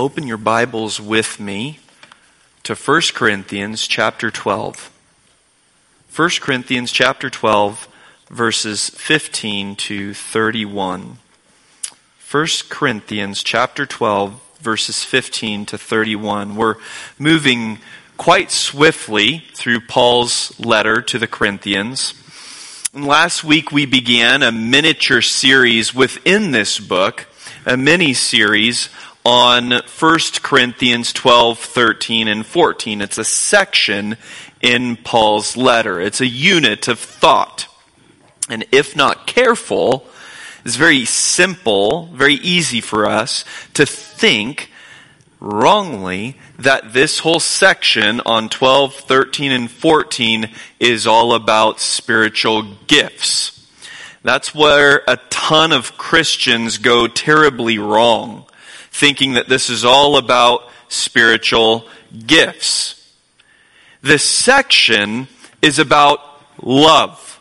open your Bibles with me to 1 Corinthians chapter 12. 1 Corinthians chapter 12 verses 15 to 31. 1 Corinthians chapter 12 verses 15 to 31. We're moving quite swiftly through Paul's letter to the Corinthians. Last week we began a miniature series within this book, a mini series on 1 Corinthians 12, 13, and 14. It's a section in Paul's letter. It's a unit of thought. And if not careful, it's very simple, very easy for us to think wrongly that this whole section on 12, 13, and 14 is all about spiritual gifts. That's where a ton of Christians go terribly wrong thinking that this is all about spiritual gifts. This section is about love.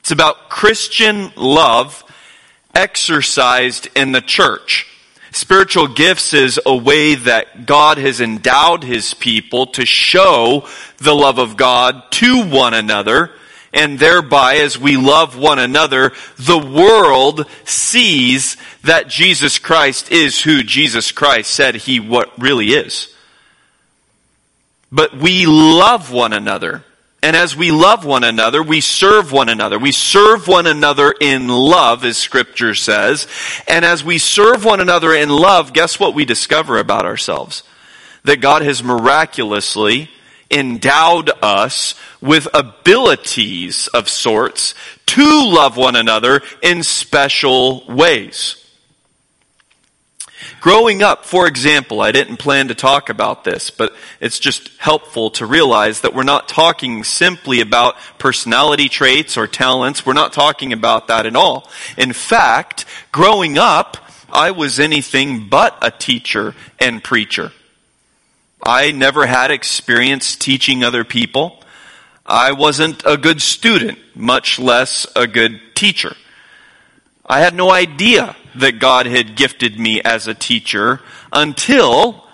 It's about Christian love exercised in the church. Spiritual gifts is a way that God has endowed His people to show the love of God to one another and thereby as we love one another, the world sees that Jesus Christ is who Jesus Christ said he what really is. But we love one another. And as we love one another, we serve one another. We serve one another in love, as scripture says. And as we serve one another in love, guess what we discover about ourselves? That God has miraculously endowed us with abilities of sorts to love one another in special ways. Growing up, for example, I didn't plan to talk about this, but it's just helpful to realize that we're not talking simply about personality traits or talents. We're not talking about that at all. In fact, growing up, I was anything but a teacher and preacher. I never had experience teaching other people. I wasn't a good student, much less a good teacher. I had no idea that God had gifted me as a teacher until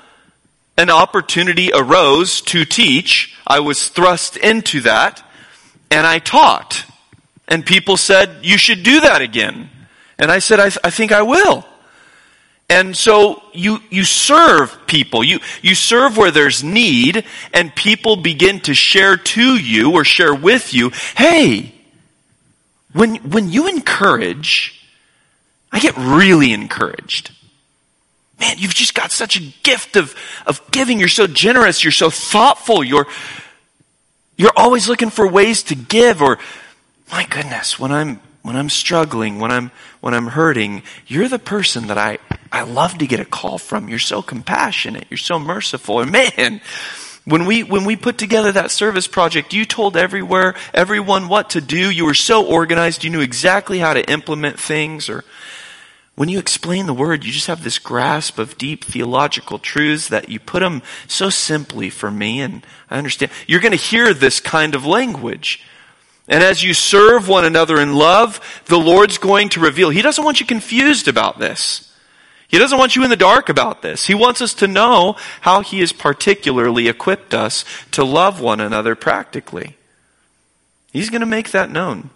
an opportunity arose to teach. I was thrust into that and I taught. And people said, you should do that again. And I said, I, th- I think I will. And so you, you serve people. You, you serve where there's need and people begin to share to you or share with you, hey, when, when you encourage, I get really encouraged. Man, you've just got such a gift of, of giving. You're so generous. You're so thoughtful. You're, you're always looking for ways to give or, my goodness, when I'm, when I'm struggling, when I'm, when I'm hurting, you're the person that I, I love to get a call from. You're so compassionate. You're so merciful. And man, when we, when we put together that service project, you told everywhere, everyone what to do. You were so organized. You knew exactly how to implement things or, when you explain the word, you just have this grasp of deep theological truths that you put them so simply for me, and I understand. You're going to hear this kind of language. And as you serve one another in love, the Lord's going to reveal. He doesn't want you confused about this. He doesn't want you in the dark about this. He wants us to know how He has particularly equipped us to love one another practically. He's going to make that known.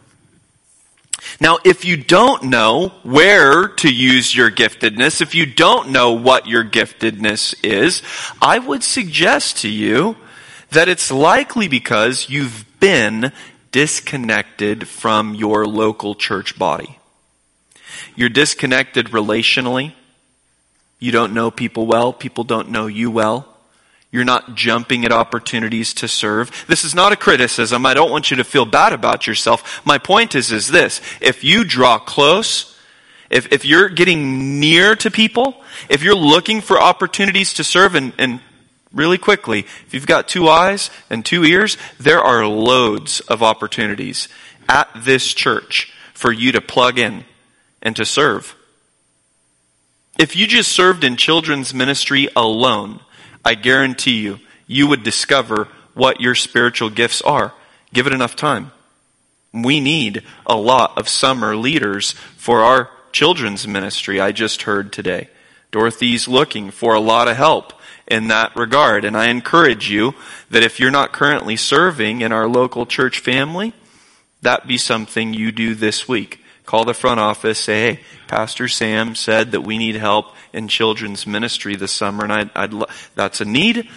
Now, if you don't know where to use your giftedness, if you don't know what your giftedness is, I would suggest to you that it's likely because you've been disconnected from your local church body. You're disconnected relationally. You don't know people well. People don't know you well. You're not jumping at opportunities to serve. This is not a criticism. I don't want you to feel bad about yourself. My point is, is this. If you draw close, If, if you're getting near to people, if you're looking for opportunities to serve and, and really quickly, if you've got two eyes and two ears, there are loads of opportunities at this church for you to plug in and to serve. If you just served in children's ministry alone, I guarantee you, you would discover what your spiritual gifts are. Give it enough time. We need a lot of summer leaders for our children's ministry, I just heard today. Dorothy's looking for a lot of help in that regard. And I encourage you that if you're not currently serving in our local church family, that be something you do this week. Call the front office, say, hey, Pastor Sam said that we need help in children's ministry this summer, and I'd, I'd lo- that's a need.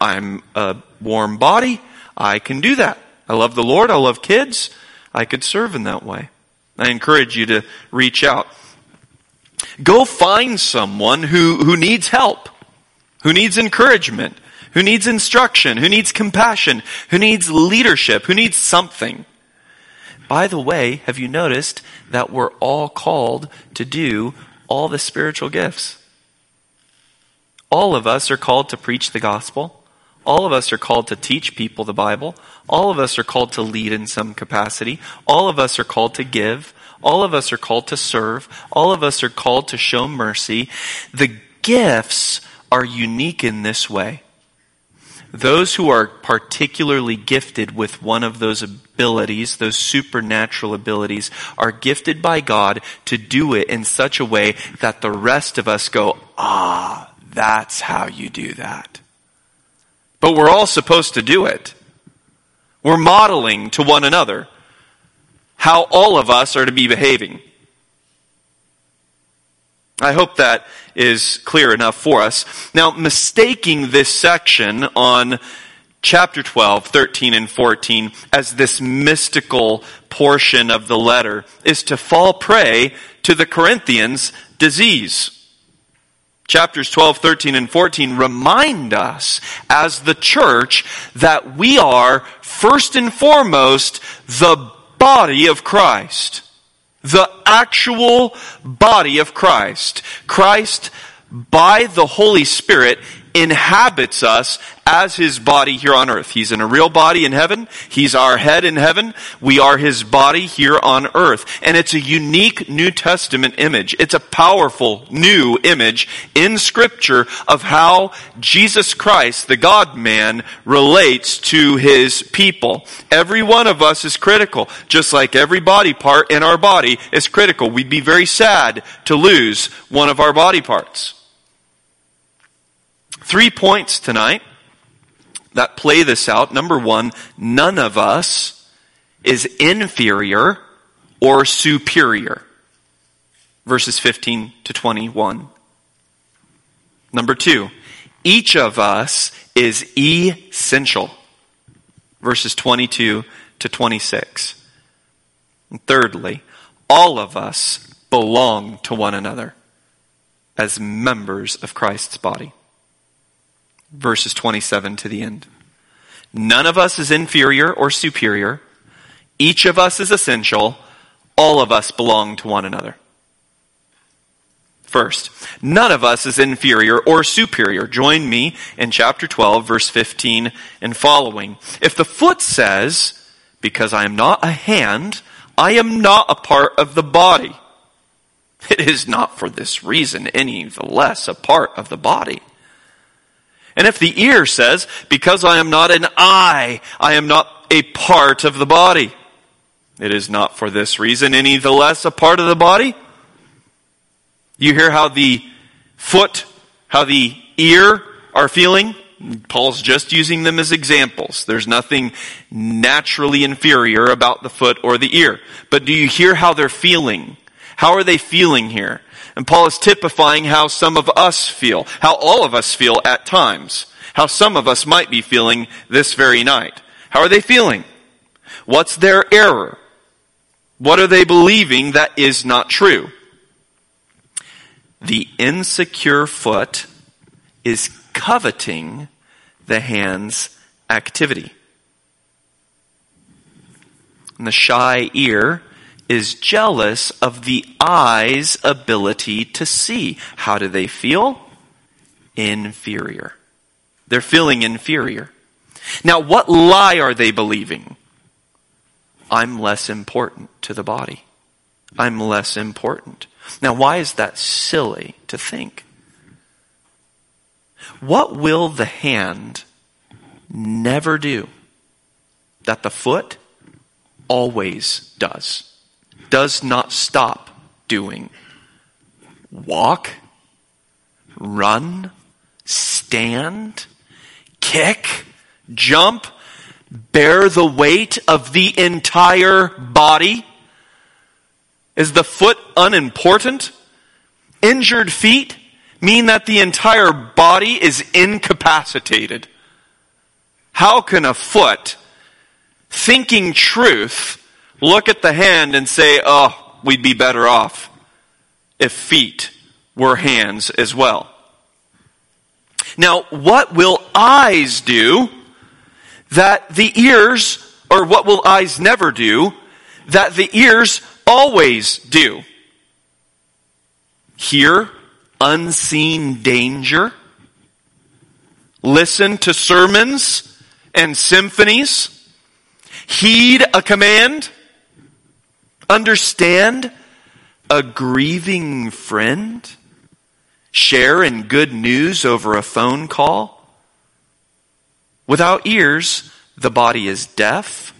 I'm a warm body. I can do that. I love the Lord. I love kids. I could serve in that way. I encourage you to reach out. Go find someone who, who needs help, who needs encouragement, who needs instruction, who needs compassion, who needs leadership, who needs something. By the way, have you noticed that we're all called to do all the spiritual gifts? All of us are called to preach the gospel. All of us are called to teach people the Bible. All of us are called to lead in some capacity. All of us are called to give. All of us are called to serve. All of us are called to show mercy. The gifts are unique in this way. Those who are particularly gifted with one of those abilities, those supernatural abilities, are gifted by God to do it in such a way that the rest of us go, ah, that's how you do that. But we're all supposed to do it. We're modeling to one another how all of us are to be behaving. I hope that is clear enough for us. Now, mistaking this section on chapter 12, 13, and 14 as this mystical portion of the letter is to fall prey to the Corinthians' disease. Chapters 12, 13, and 14 remind us as the church that we are first and foremost the body of Christ. The actual body of Christ. Christ, by the Holy Spirit, inhabits us as his body here on earth. He's in a real body in heaven. He's our head in heaven. We are his body here on earth. And it's a unique New Testament image. It's a powerful new image in scripture of how Jesus Christ, the God man, relates to his people. Every one of us is critical, just like every body part in our body is critical. We'd be very sad to lose one of our body parts. Three points tonight that play this out. Number one, none of us is inferior or superior. Verses 15 to 21. Number two, each of us is essential. Verses 22 to 26. And thirdly, all of us belong to one another as members of Christ's body verses 27 to the end. None of us is inferior or superior. Each of us is essential. All of us belong to one another. First, none of us is inferior or superior. Join me in chapter 12, verse 15 and following. If the foot says, Because I am not a hand, I am not a part of the body, it is not for this reason any the less a part of the body. And if the ear says, because I am not an eye, I am not a part of the body, it is not for this reason any the less a part of the body. You hear how the foot, how the ear are feeling? Paul's just using them as examples. There's nothing naturally inferior about the foot or the ear. But do you hear how they're feeling? How are they feeling here? And Paul is typifying how some of us feel, how all of us feel at times, how some of us might be feeling this very night. How are they feeling? What's their error? What are they believing that is not true? The insecure foot is coveting the hand's activity. And the shy ear is jealous of the eye's ability to see. How do they feel? Inferior. They're feeling inferior. Now, what lie are they believing? I'm less important to the body. I'm less important. Now, why is that silly to think? What will the hand never do that the foot always does? Does not stop doing. Walk, run, stand, kick, jump, bear the weight of the entire body? Is the foot unimportant? Injured feet mean that the entire body is incapacitated. How can a foot, thinking truth, look at the hand and say, oh, we'd be better off if feet were hands as well? Now, what will eyes do that the ears, or what will eyes never do that the ears always do? Hear unseen danger, listen to sermons and symphonies, heed a command, understand a grieving friend, share in good news over a phone call. Without ears, the body is deaf,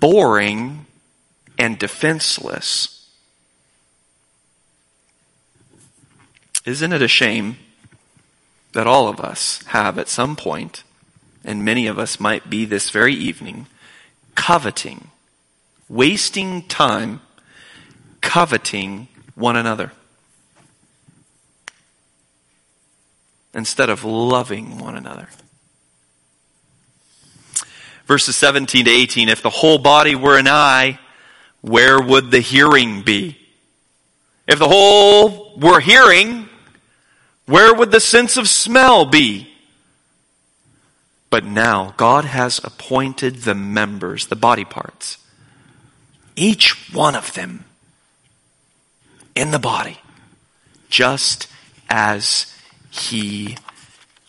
boring, and defenseless. Isn't it a shame that all of us have at some point, and many of us might be this very evening, coveting, wasting time coveting one another instead of loving one another? Verses 17 to 18, if the whole body were an eye, where would the hearing be? If the whole were hearing, where would the sense of smell be? But now God has appointed the members, the body parts, each one of them in the body, just as he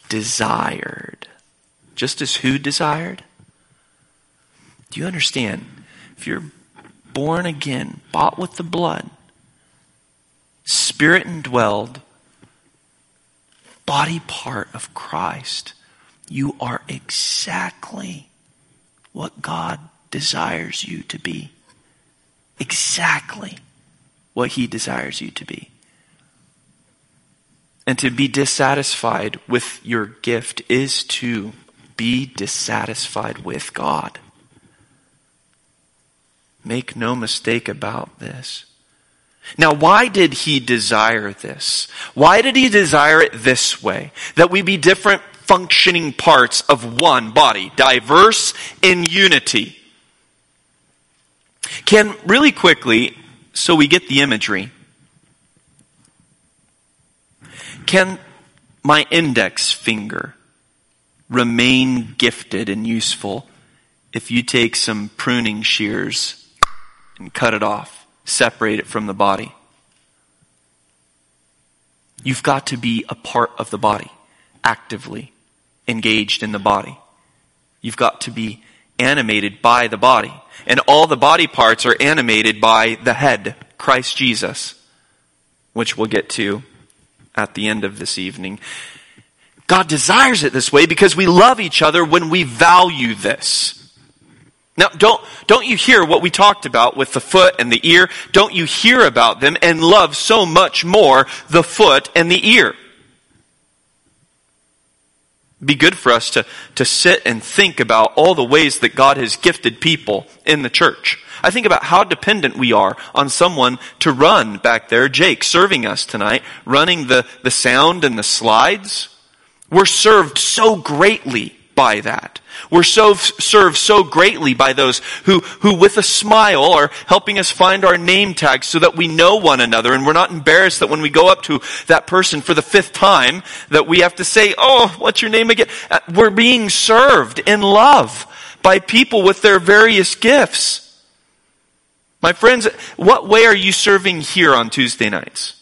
desired. Just as who desired? Do you understand? If you're born again, bought with the blood, spirit indwelled, body part of Christ, you are exactly what God desires you to be. Exactly what He desires you to be. And to be dissatisfied with your gift is to be dissatisfied with God. Make no mistake about this. Now, why did he desire this? Why did he desire it this way? That we be different functioning parts of one body, diverse in unity. Can really quickly, so we get the imagery, can my index finger remain gifted and useful if you take some pruning shears and cut it off? separate it from the body. You've got to be a part of the body, actively engaged in the body. You've got to be animated by the body. And all the body parts are animated by the head, Christ Jesus, which we'll get to at the end of this evening. God desires it this way because we love each other when we value this. Now, don't, don't you hear what we talked about with the foot and the ear? Don't you hear about them and love so much more the foot and the ear? Be good for us to, to sit and think about all the ways that God has gifted people in the church. I think about how dependent we are on someone to run back there. Jake serving us tonight, running the, the sound and the slides. We're served so greatly by that. We're so served so greatly by those who, who with a smile are helping us find our name tags so that we know one another and we're not embarrassed that when we go up to that person for the fifth time that we have to say, oh, what's your name again? Uh, we're being served in love by people with their various gifts. My friends, what way are you serving here on Tuesday nights?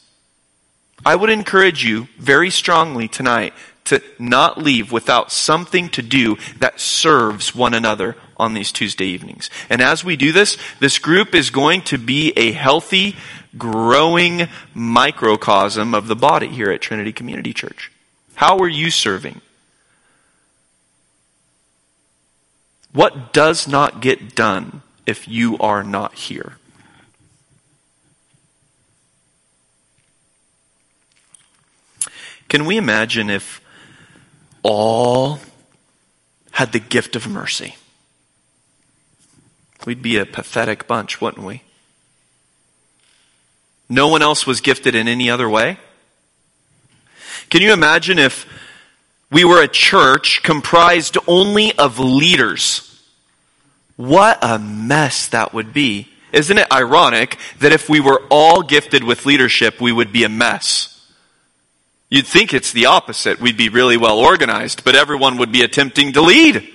I would encourage you very strongly tonight to not leave without something to do that serves one another on these Tuesday evenings. And as we do this, this group is going to be a healthy, growing microcosm of the body here at Trinity Community Church. How are you serving? What does not get done if you are not here? Can we imagine if all had the gift of mercy? We'd be a pathetic bunch, wouldn't we? No one else was gifted in any other way? Can you imagine if we were a church comprised only of leaders? What a mess that would be. Isn't it ironic that if we were all gifted with leadership, we would be a mess? You'd think it's the opposite. We'd be really well organized, but everyone would be attempting to lead.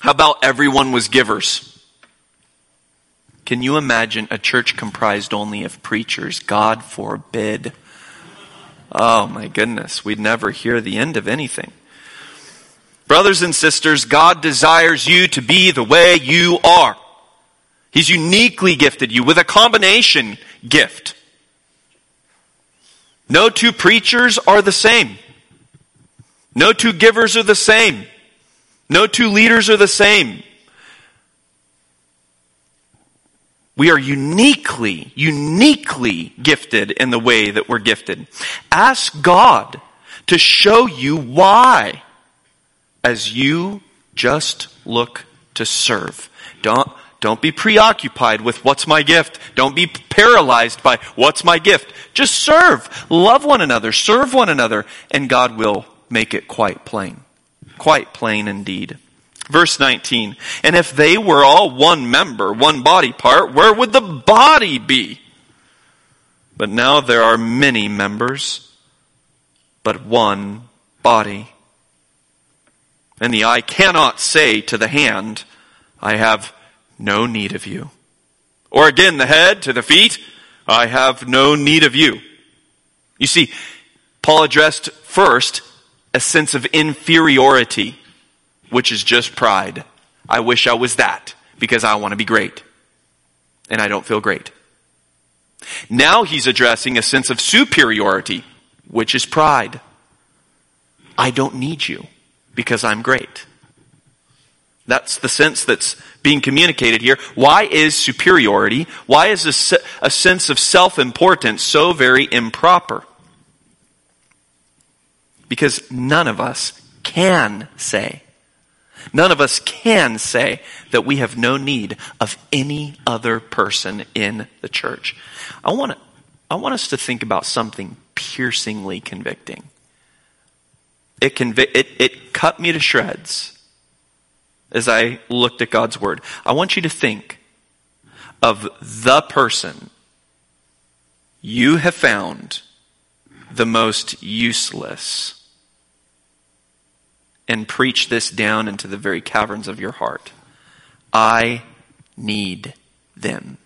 How about everyone was givers? Can you imagine a church comprised only of preachers? God forbid. Oh my goodness, we'd never hear the end of anything. Brothers and sisters, God desires you to be the way you are. He's uniquely gifted you with a combination gift. No two preachers are the same. No two givers are the same. No two leaders are the same. We are uniquely, uniquely gifted in the way that we're gifted. Ask God to show you why as you just look to serve. Don't, don't be preoccupied with what's my gift. Don't be paralyzed by what's my gift. Just serve. Love one another. Serve one another. And God will make it quite plain. Quite plain indeed. Verse 19. And if they were all one member, one body part, where would the body be? But now there are many members, but one body. And the eye cannot say to the hand, I have no need of you. Or again, the head to the feet, I have no need of you. You see, Paul addressed first a sense of inferiority which is just pride. I wish I was that because I want to be great. And I don't feel great. Now he's addressing a sense of superiority, which is pride. I don't need you because I'm great. That's the sense that's being communicated here. Why is superiority, why is a, a sense of self-importance so very improper? Because none of us can say, None of us can say that we have no need of any other person in the church. I want, to, I want us to think about something piercingly convicting. It, convi- it, it cut me to shreds as I looked at God's Word. I want you to think of the person you have found the most useless and preach this down into the very caverns of your heart. I need them.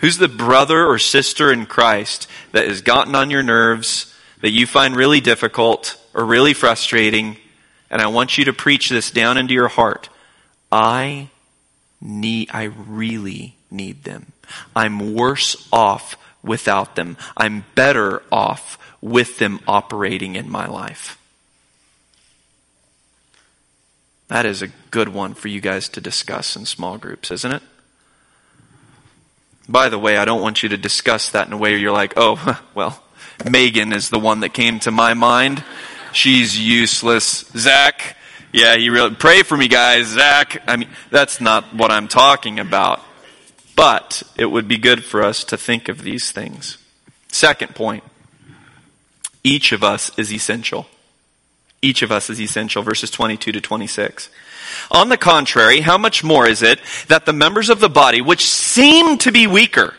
Who's the brother or sister in Christ that has gotten on your nerves, that you find really difficult or really frustrating? And I want you to preach this down into your heart. I need, I really need them. I'm worse off without them. I'm better off with them operating in my life. That is a good one for you guys to discuss in small groups, isn't it? By the way, I don't want you to discuss that in a way where you're like, oh, well, Megan is the one that came to my mind. She's useless. Zach, yeah, you really, pray for me guys. Zach, I mean, that's not what I'm talking about. But it would be good for us to think of these things. Second point. Each of us is essential. Each of us is essential, verses 22 to 26. On the contrary, how much more is it that the members of the body, which seem to be weaker,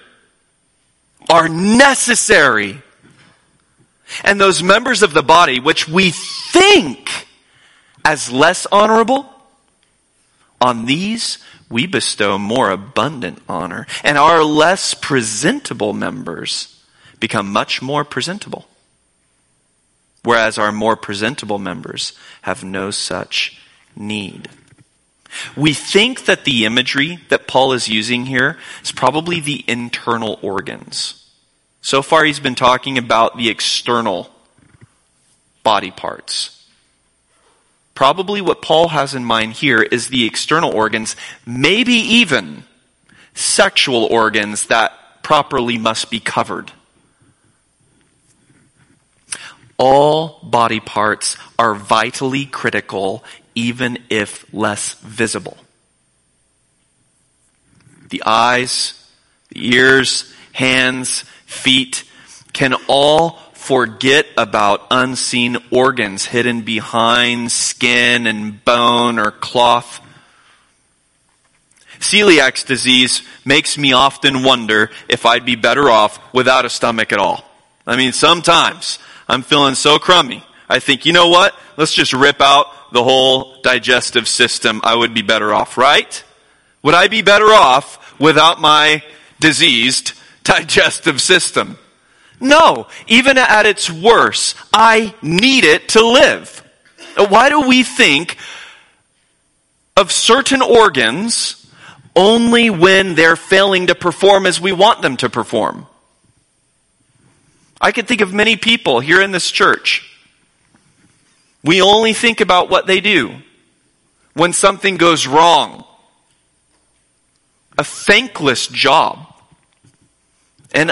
are necessary? And those members of the body, which we think as less honorable, On these we bestow more abundant honor, and our less presentable members become much more presentable, whereas our more presentable members have no such need. We think that the imagery that Paul is using here is probably the internal organs. So far, he's been talking about the external body parts. Probably what Paul has in mind here is the external organs, maybe even sexual organs that properly must be covered. All body parts are vitally critical, even if less visible. The eyes, the ears, hands, feet can all forget about unseen organs hidden behind skin and bone or cloth. Celiac disease makes me often wonder if I'd be better off without a stomach at all. I mean, sometimes I'm feeling so crummy. I think, you know what? Let's just rip out the whole digestive system. I would be better off, right? Would I be better off without my diseased digestive system? No, even at its worst, I need it to live. Why do we think of certain organs only when they're failing to perform as we want them to perform? I could think of many people here in this church. We only think about what they do when something goes wrong. A thankless job. And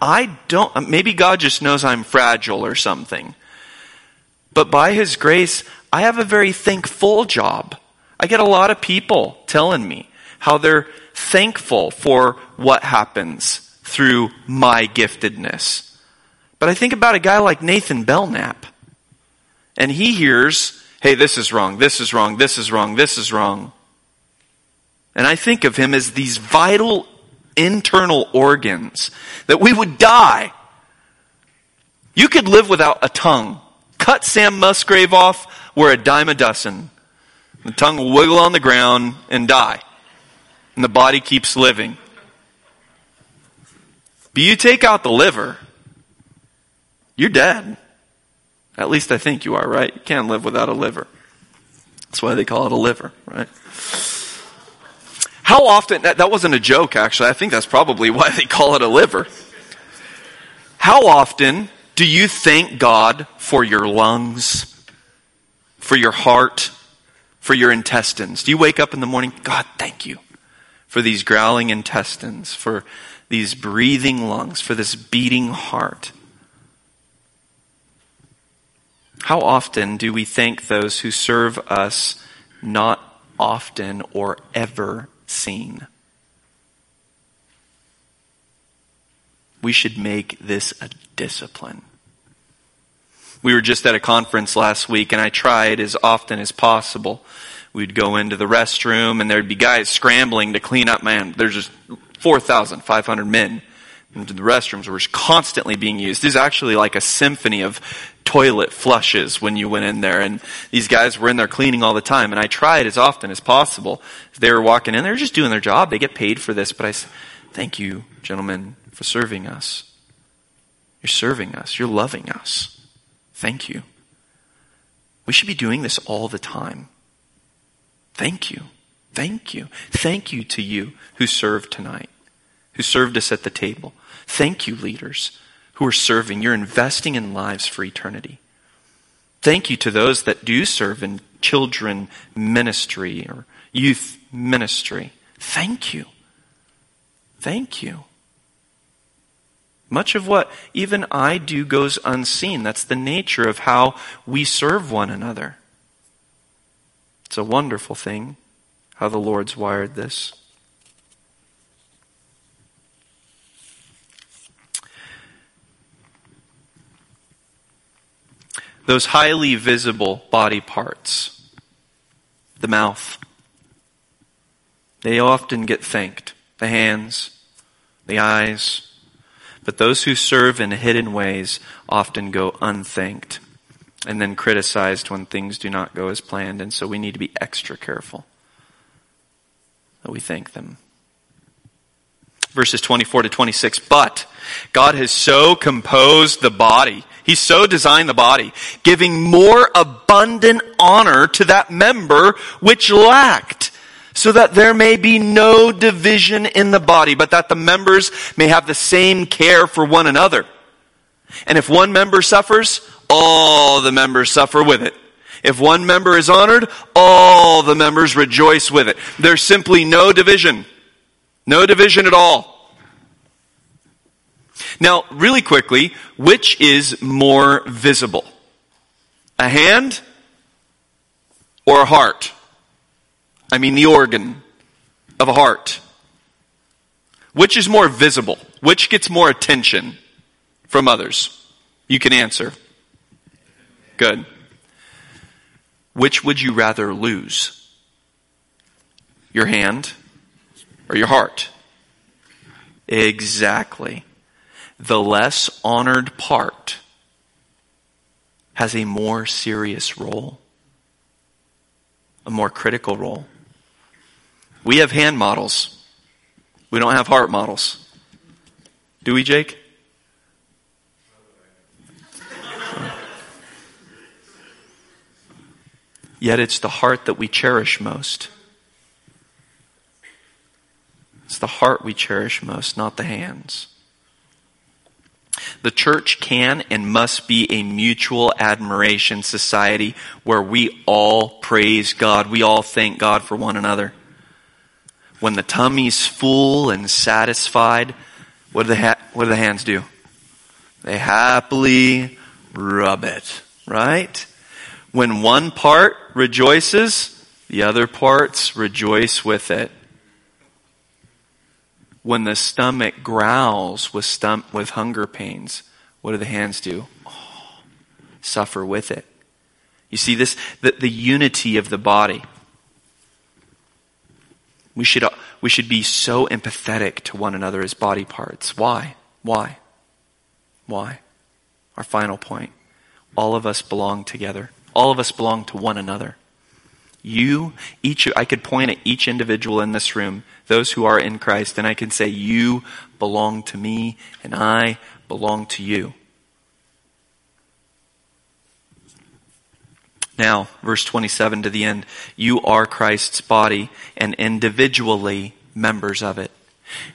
I don't, maybe God just knows I'm fragile or something. But by His grace, I have a very thankful job. I get a lot of people telling me how they're thankful for what happens through my giftedness. But I think about a guy like Nathan Belknap, and he hears, hey, this is wrong, this is wrong, this is wrong, this is wrong. And I think of him as these vital internal organs, that we would die. You could live without a tongue. Cut Sam Musgrave off, we're a dime a dozen. The tongue will wiggle on the ground and die. And the body keeps living. But you take out the liver, you're dead. At least I think you are, right? You can't live without a liver. That's why they call it a liver, right? How often, that, that wasn't a joke actually, I think that's probably why they call it a liver. How often do you thank God for your lungs, for your heart, for your intestines? Do you wake up in the morning, God, thank you for these growling intestines, for these breathing lungs, for this beating heart? How often do we thank those who serve us not often or ever seen. We should make this a discipline. We were just at a conference last week and I tried as often as possible. We'd go into the restroom and there'd be guys scrambling to clean up. Man, there's just 4,500 men into the restrooms were constantly being used. This is actually like a symphony of toilet flushes when you went in there. And these guys were in there cleaning all the time. And I tried as often as possible. They were walking in, they were just doing their job. They get paid for this. But I said, thank you, gentlemen, for serving us. You're serving us. You're loving us. Thank you. We should be doing this all the time. Thank you. Thank you. Thank you to you who served tonight, who served us at the table. Thank you, leaders who are serving. You're investing in lives for eternity. Thank you to those that do serve in children ministry or youth ministry. Thank you. Thank you. Much of what even I do goes unseen. That's the nature of how we serve one another. It's a wonderful thing how the Lord's wired this. Those highly visible body parts, the mouth, they often get thanked. The hands, the eyes. But those who serve in hidden ways often go unthanked and then criticized when things do not go as planned. And so we need to be extra careful that we thank them. Verses 24 to 26. But God has so composed the body. He's so designed the body, giving more abundant honor to that member which lacked, so that there may be no division in the body, but that the members may have the same care for one another. And if one member suffers, all the members suffer with it. If one member is honored, all the members rejoice with it. There's simply no division. No division at all. Now, really quickly, which is more visible? A hand or a heart? I mean, the organ of a heart. Which is more visible? Which gets more attention from others? You can answer. Good. Which would you rather lose? Your hand or your heart? Exactly. The less honored part has a more serious role, a more critical role. We have hand models. We don't have heart models. Do we, Jake? Yet it's the heart that we cherish most. It's the heart we cherish most, not the hands. The church can and must be a mutual admiration society where we all praise God. We all thank God for one another. When the tummy's full and satisfied, what do the, ha- what do the hands do? They happily rub it, right? When one part rejoices, the other parts rejoice with it. When the stomach growls with, stom- with hunger pains, what do the hands do? Oh, suffer with it. You see this, the, the unity of the body. We should, we should be so empathetic to one another as body parts. Why? Why? Why? Our final point. All of us belong together. All of us belong to one another. You, each, I could point at each individual in this room, those who are in Christ, and I can say, You belong to me, and I belong to you. Now, verse 27 to the end. You are Christ's body, and individually members of it.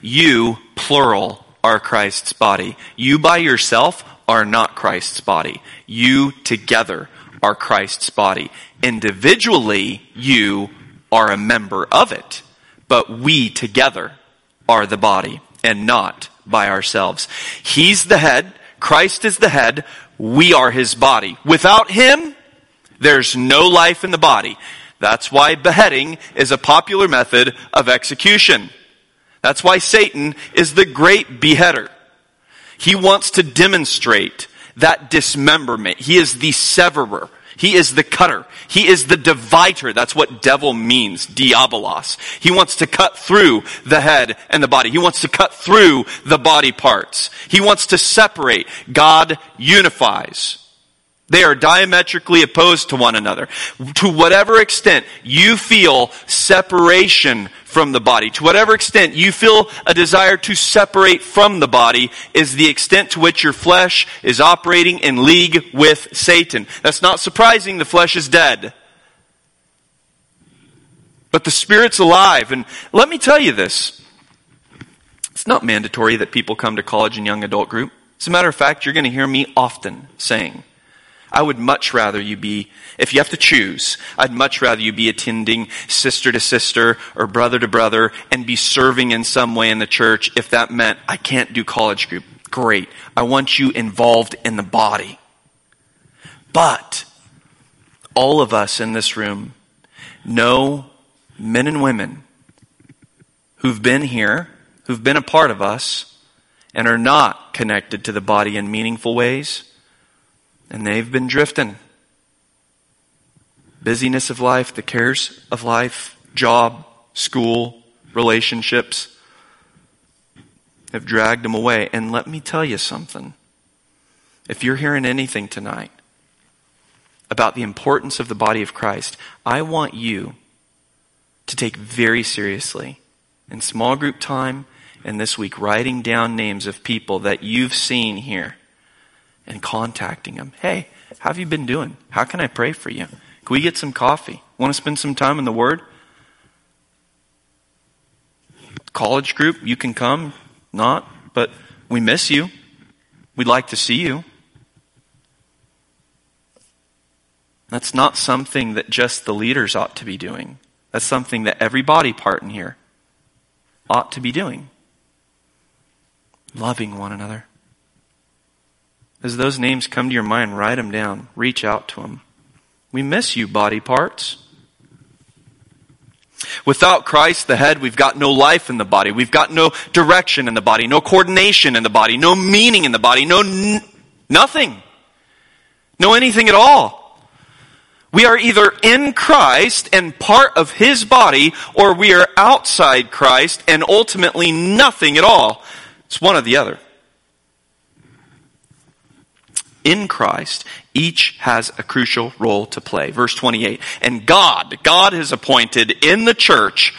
You, plural, are Christ's body. You by yourself are not Christ's body. You together are Christ's body. Individually, you are a member of it, but we together are the body and not by ourselves. He's the head. Christ is the head. We are his body. Without him, there's no life in the body. That's why beheading is a popular method of execution. That's why Satan is the great beheader. He wants to demonstrate that dismemberment. He is the severer. He is the cutter. He is the divider. That's what devil means, diabolos. He wants to cut through the head and the body. He wants to cut through the body parts. He wants to separate. God unifies. They are diametrically opposed to one another. To whatever extent you feel separation from the body, to whatever extent you feel a desire to separate from the body, is the extent to which your flesh is operating in league with Satan. That's not surprising. The flesh is dead. But the Spirit's alive. And let me tell you this. It's not mandatory that people come to college and young adult group. As a matter of fact, you're going to hear me often saying, I would much rather you be, if you have to choose, I'd much rather you be attending sister to sister or brother to brother and be serving in some way in the church if that meant I can't do college group. Great. I want you involved in the body. But all of us in this room know men and women who've been here, who've been a part of us, and are not connected to the body in meaningful ways and they've been drifting. Busyness of life, the cares of life, job, school, relationships have dragged them away. And let me tell you something. If you're hearing anything tonight about the importance of the body of Christ, I want you to take very seriously in small group time and this week, writing down names of people that you've seen here and contacting them. Hey, how have you been doing? How can I pray for you? Can we get some coffee? Want to spend some time in the Word? College group, you can come, not, but we miss you. We'd like to see you. That's not something that just the leaders ought to be doing. That's something that every body part in here ought to be doing. Loving one another. As those names come to your mind, write them down. Reach out to them. We miss you, body parts. Without Christ, the head, we've got no life in the body. We've got no direction in the body, no coordination in the body, no meaning in the body, no n- nothing. No anything at all. We are either in Christ and part of His body, or we are outside Christ and ultimately nothing at all. It's one or the other. In Christ, each has a crucial role to play. Verse 28. And God, God has appointed in the church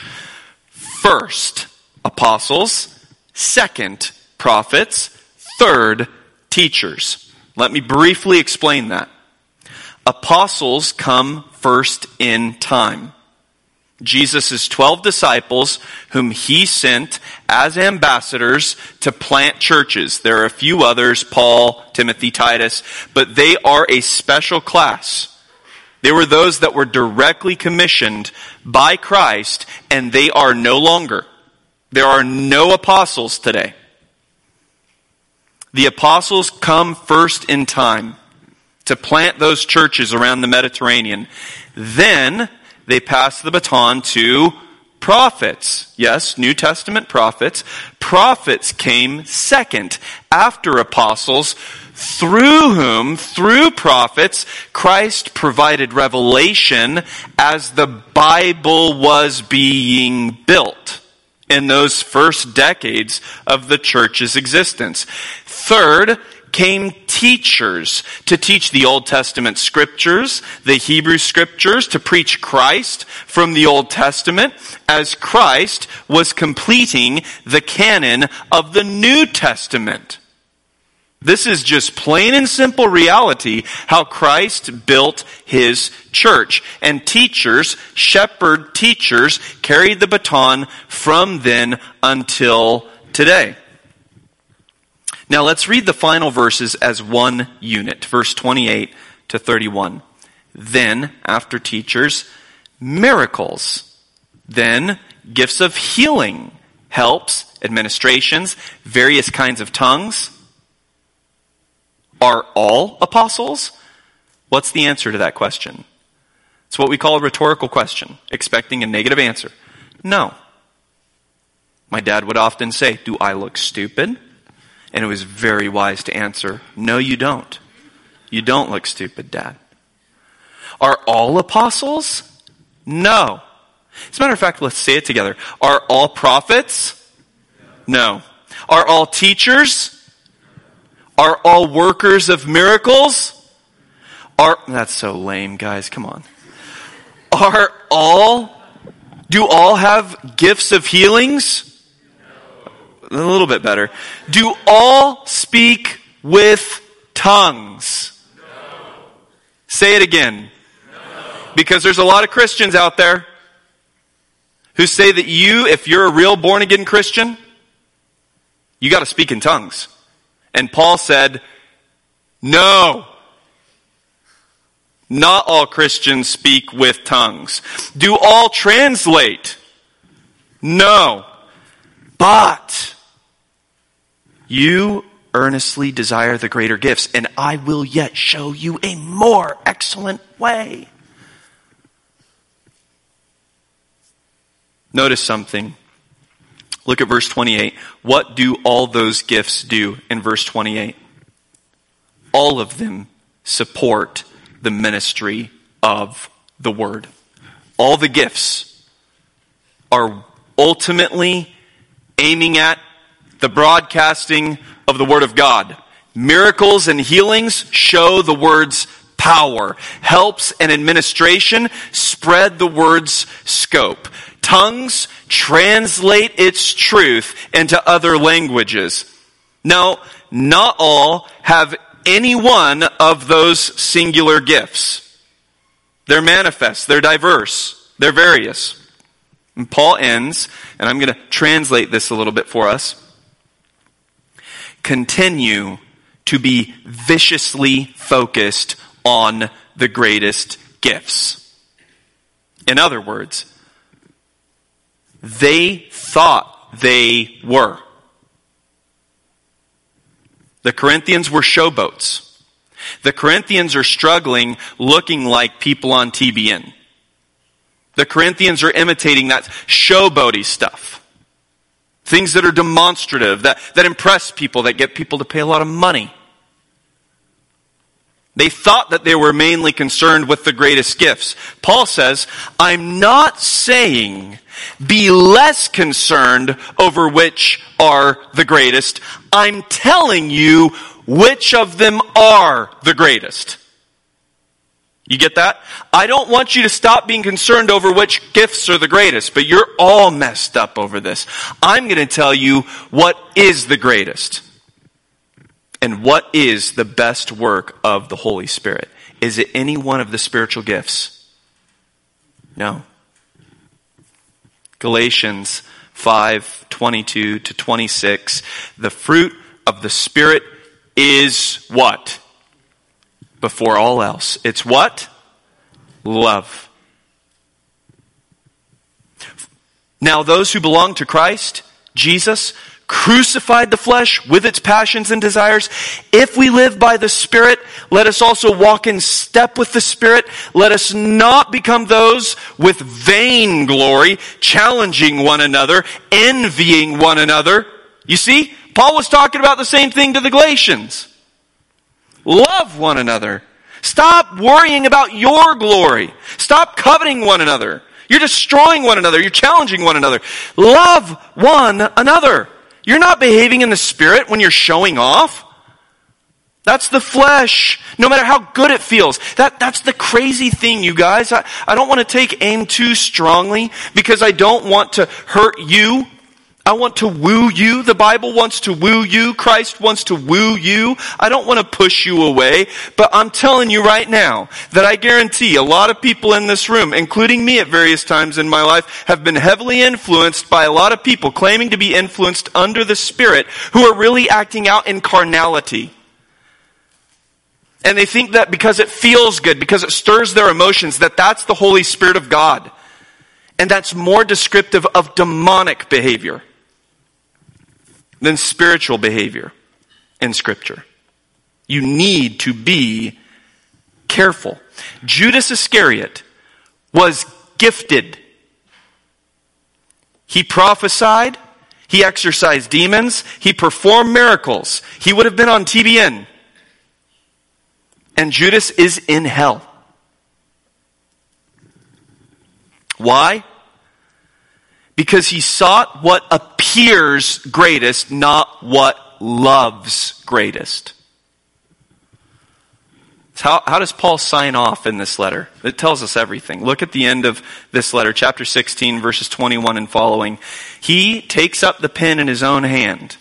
first apostles, second prophets, third teachers. Let me briefly explain that apostles come first in time. Jesus' 12 disciples, whom he sent as ambassadors to plant churches. There are a few others, Paul, Timothy, Titus, but they are a special class. They were those that were directly commissioned by Christ, and they are no longer. There are no apostles today. The apostles come first in time to plant those churches around the Mediterranean. Then they pass the baton to prophets. Yes, New Testament prophets. Prophets came second after apostles through whom, through prophets, Christ provided revelation as the Bible was being built in those first decades of the church's existence. Third, came teachers to teach the Old Testament scriptures, the Hebrew scriptures, to preach Christ from the Old Testament as Christ was completing the canon of the New Testament. This is just plain and simple reality how Christ built his church. And teachers, shepherd teachers, carried the baton from then until today. Now let's read the final verses as one unit, verse 28 to 31. Then, after teachers, miracles. Then, gifts of healing, helps, administrations, various kinds of tongues. Are all apostles? What's the answer to that question? It's what we call a rhetorical question, expecting a negative answer. No. My dad would often say, Do I look stupid? And it was very wise to answer, No, you don't. You don't look stupid, Dad. Are all apostles? No. As a matter of fact, let's say it together. Are all prophets? No. Are all teachers? Are all workers of miracles? Are, that's so lame, guys. Come on. Are all, do all have gifts of healings? A little bit better. Do all speak with tongues? No. Say it again. No. Because there's a lot of Christians out there who say that you, if you're a real born again Christian, you got to speak in tongues. And Paul said, no. Not all Christians speak with tongues. Do all translate? No. But you earnestly desire the greater gifts, and I will yet show you a more excellent way. Notice something. Look at verse 28. What do all those gifts do in verse 28? All of them support the ministry of the word. All the gifts are ultimately aiming at the broadcasting of the Word of God. Miracles and healings show the Word's power. Helps and administration spread the Word's scope. tongues translate its truth into other languages. Now, not all have any one of those singular gifts. They're manifest, they're diverse, they're various. And Paul ends, and I'm going to translate this a little bit for us. Continue to be viciously focused on the greatest gifts. In other words, they thought they were. The Corinthians were showboats. The Corinthians are struggling looking like people on TBN. The Corinthians are imitating that showboaty stuff. Things that are demonstrative, that, that impress people, that get people to pay a lot of money. They thought that they were mainly concerned with the greatest gifts. Paul says, I'm not saying be less concerned over which are the greatest. I'm telling you which of them are the greatest. You get that? I don't want you to stop being concerned over which gifts are the greatest, but you're all messed up over this. I'm going to tell you what is the greatest. And what is the best work of the Holy Spirit? Is it any one of the spiritual gifts? No. Galatians 5 22 to 26. The fruit of the Spirit is what? Before all else. It's what? Love. Now, those who belong to Christ, Jesus, crucified the flesh with its passions and desires. If we live by the Spirit, let us also walk in step with the Spirit. Let us not become those with vain glory, challenging one another, envying one another. You see, Paul was talking about the same thing to the Galatians. Love one another. Stop worrying about your glory. Stop coveting one another. You're destroying one another. You're challenging one another. Love one another. You're not behaving in the spirit when you're showing off. That's the flesh. No matter how good it feels. That, that's the crazy thing, you guys. I, I don't want to take aim too strongly because I don't want to hurt you. I want to woo you. The Bible wants to woo you. Christ wants to woo you. I don't want to push you away, but I'm telling you right now that I guarantee a lot of people in this room, including me at various times in my life, have been heavily influenced by a lot of people claiming to be influenced under the Spirit who are really acting out in carnality. And they think that because it feels good, because it stirs their emotions, that that's the Holy Spirit of God. And that's more descriptive of demonic behavior than spiritual behavior in Scripture. You need to be careful. Judas Iscariot was gifted. He prophesied. He exorcised demons. He performed miracles. He would have been on TBN. And Judas is in hell. Why? Because he sought what appears greatest, not what loves greatest. How, how, does Paul sign off in this letter? It tells us everything. Look at the end of this letter, chapter 16, verses 21 and following. He takes up the pen in his own hand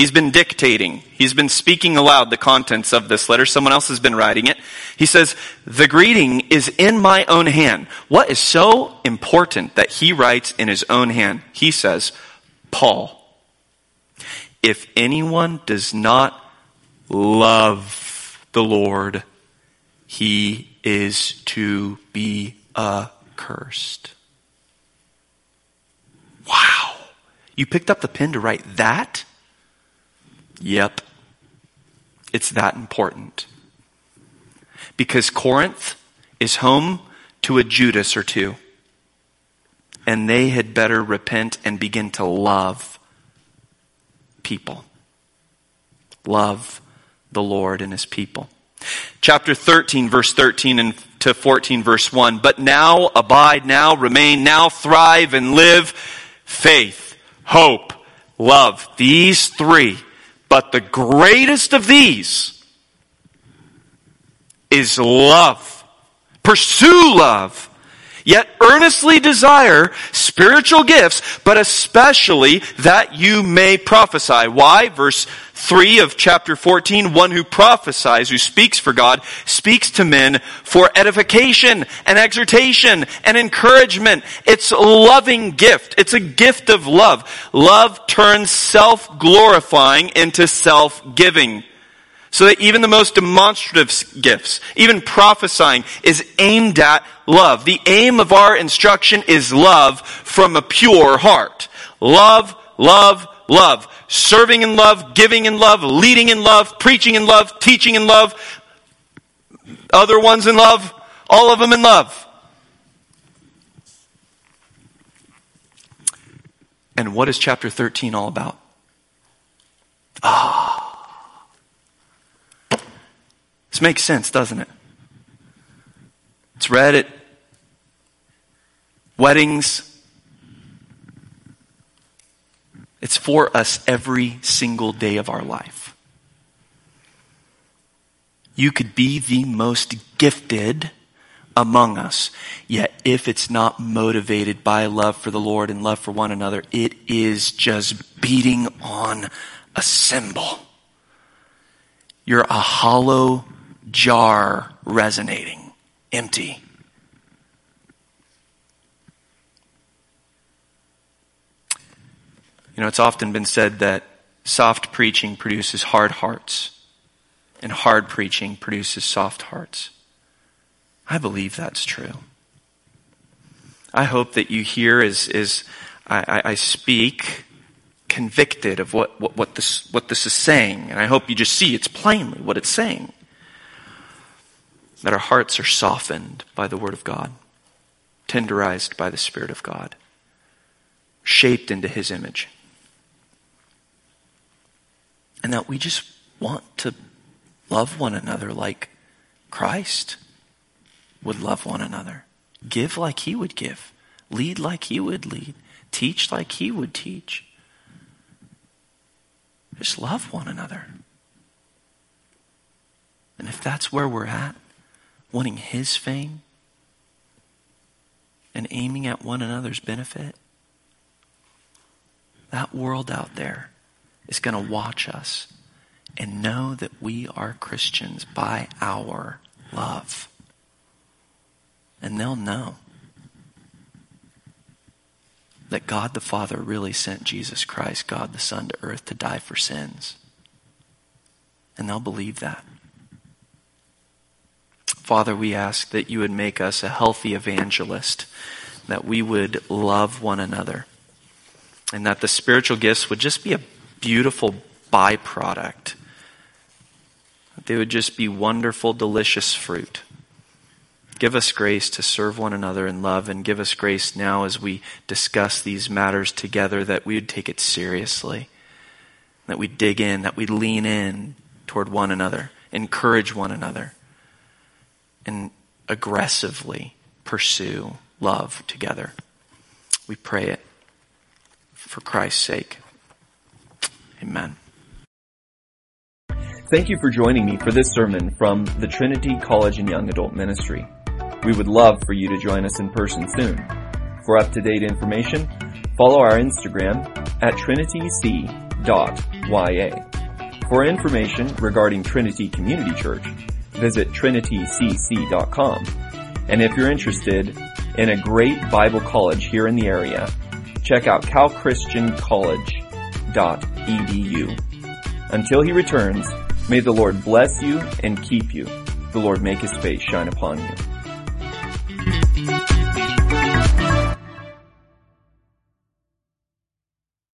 He's been dictating. He's been speaking aloud the contents of this letter. Someone else has been writing it. He says, the greeting is in my own hand. What is so important that he writes in his own hand? He says, Paul, if anyone does not love the Lord, he is to be accursed. Wow. You picked up the pen to write that? Yep. It's that important. Because Corinth is home to a Judas or two. And they had better repent and begin to love people. Love the Lord and his people. Chapter 13, verse 13 and to 14, verse 1. But now abide, now remain, now thrive and live faith, hope, love. These three but the greatest of these is love. Pursue love. Yet earnestly desire spiritual gifts, but especially that you may prophesy. Why? Verse 3 of chapter 14, one who prophesies, who speaks for God, speaks to men for edification and exhortation and encouragement. It's a loving gift. It's a gift of love. Love turns self-glorifying into self-giving. So that even the most demonstrative gifts, even prophesying, is aimed at love. The aim of our instruction is love from a pure heart. Love, love, love. Serving in love, giving in love, leading in love, preaching in love, teaching in love, other ones in love, all of them in love. And what is chapter 13 all about? Ah. This makes sense, doesn't it? It's read at weddings. It's for us every single day of our life. You could be the most gifted among us, yet if it's not motivated by love for the Lord and love for one another, it is just beating on a cymbal. You're a hollow jar resonating, empty. You know, it's often been said that soft preaching produces hard hearts, and hard preaching produces soft hearts. I believe that's true. I hope that you hear as, as I, I, speak convicted of what, what, what, this, what this is saying. And I hope you just see it's plainly what it's saying that our hearts are softened by the Word of God, tenderized by the Spirit of God, shaped into His image. And that we just want to love one another like Christ would love one another, give like He would give, lead like He would lead, teach like He would teach. Just love one another. And if that's where we're at, wanting his fame and aiming at one another's benefit, that world out there is going to watch us and know that we are Christians by our love. And they'll know that God the Father really sent Jesus Christ, God the Son, to earth to die for sins. And they'll believe that. Father, we ask that you would make us a healthy evangelist, that we would love one another, and that the spiritual gifts would just be a beautiful byproduct. They would just be wonderful, delicious fruit. Give us grace to serve one another in love, and give us grace now as we discuss these matters together that we would take it seriously, that we dig in, that we lean in toward one another, encourage one another and aggressively pursue love together. We pray it for Christ's sake. Amen. Thank you for joining me for this sermon from the Trinity College and Young Adult Ministry. We would love for you to join us in person soon. For up-to-date information, follow our Instagram at trinityc.ya. For information regarding Trinity Community Church, visit trinitycc.com. And if you're interested in a great Bible college here in the area, check out Until he returns, may the Lord bless you and keep you. The Lord make his face shine upon you.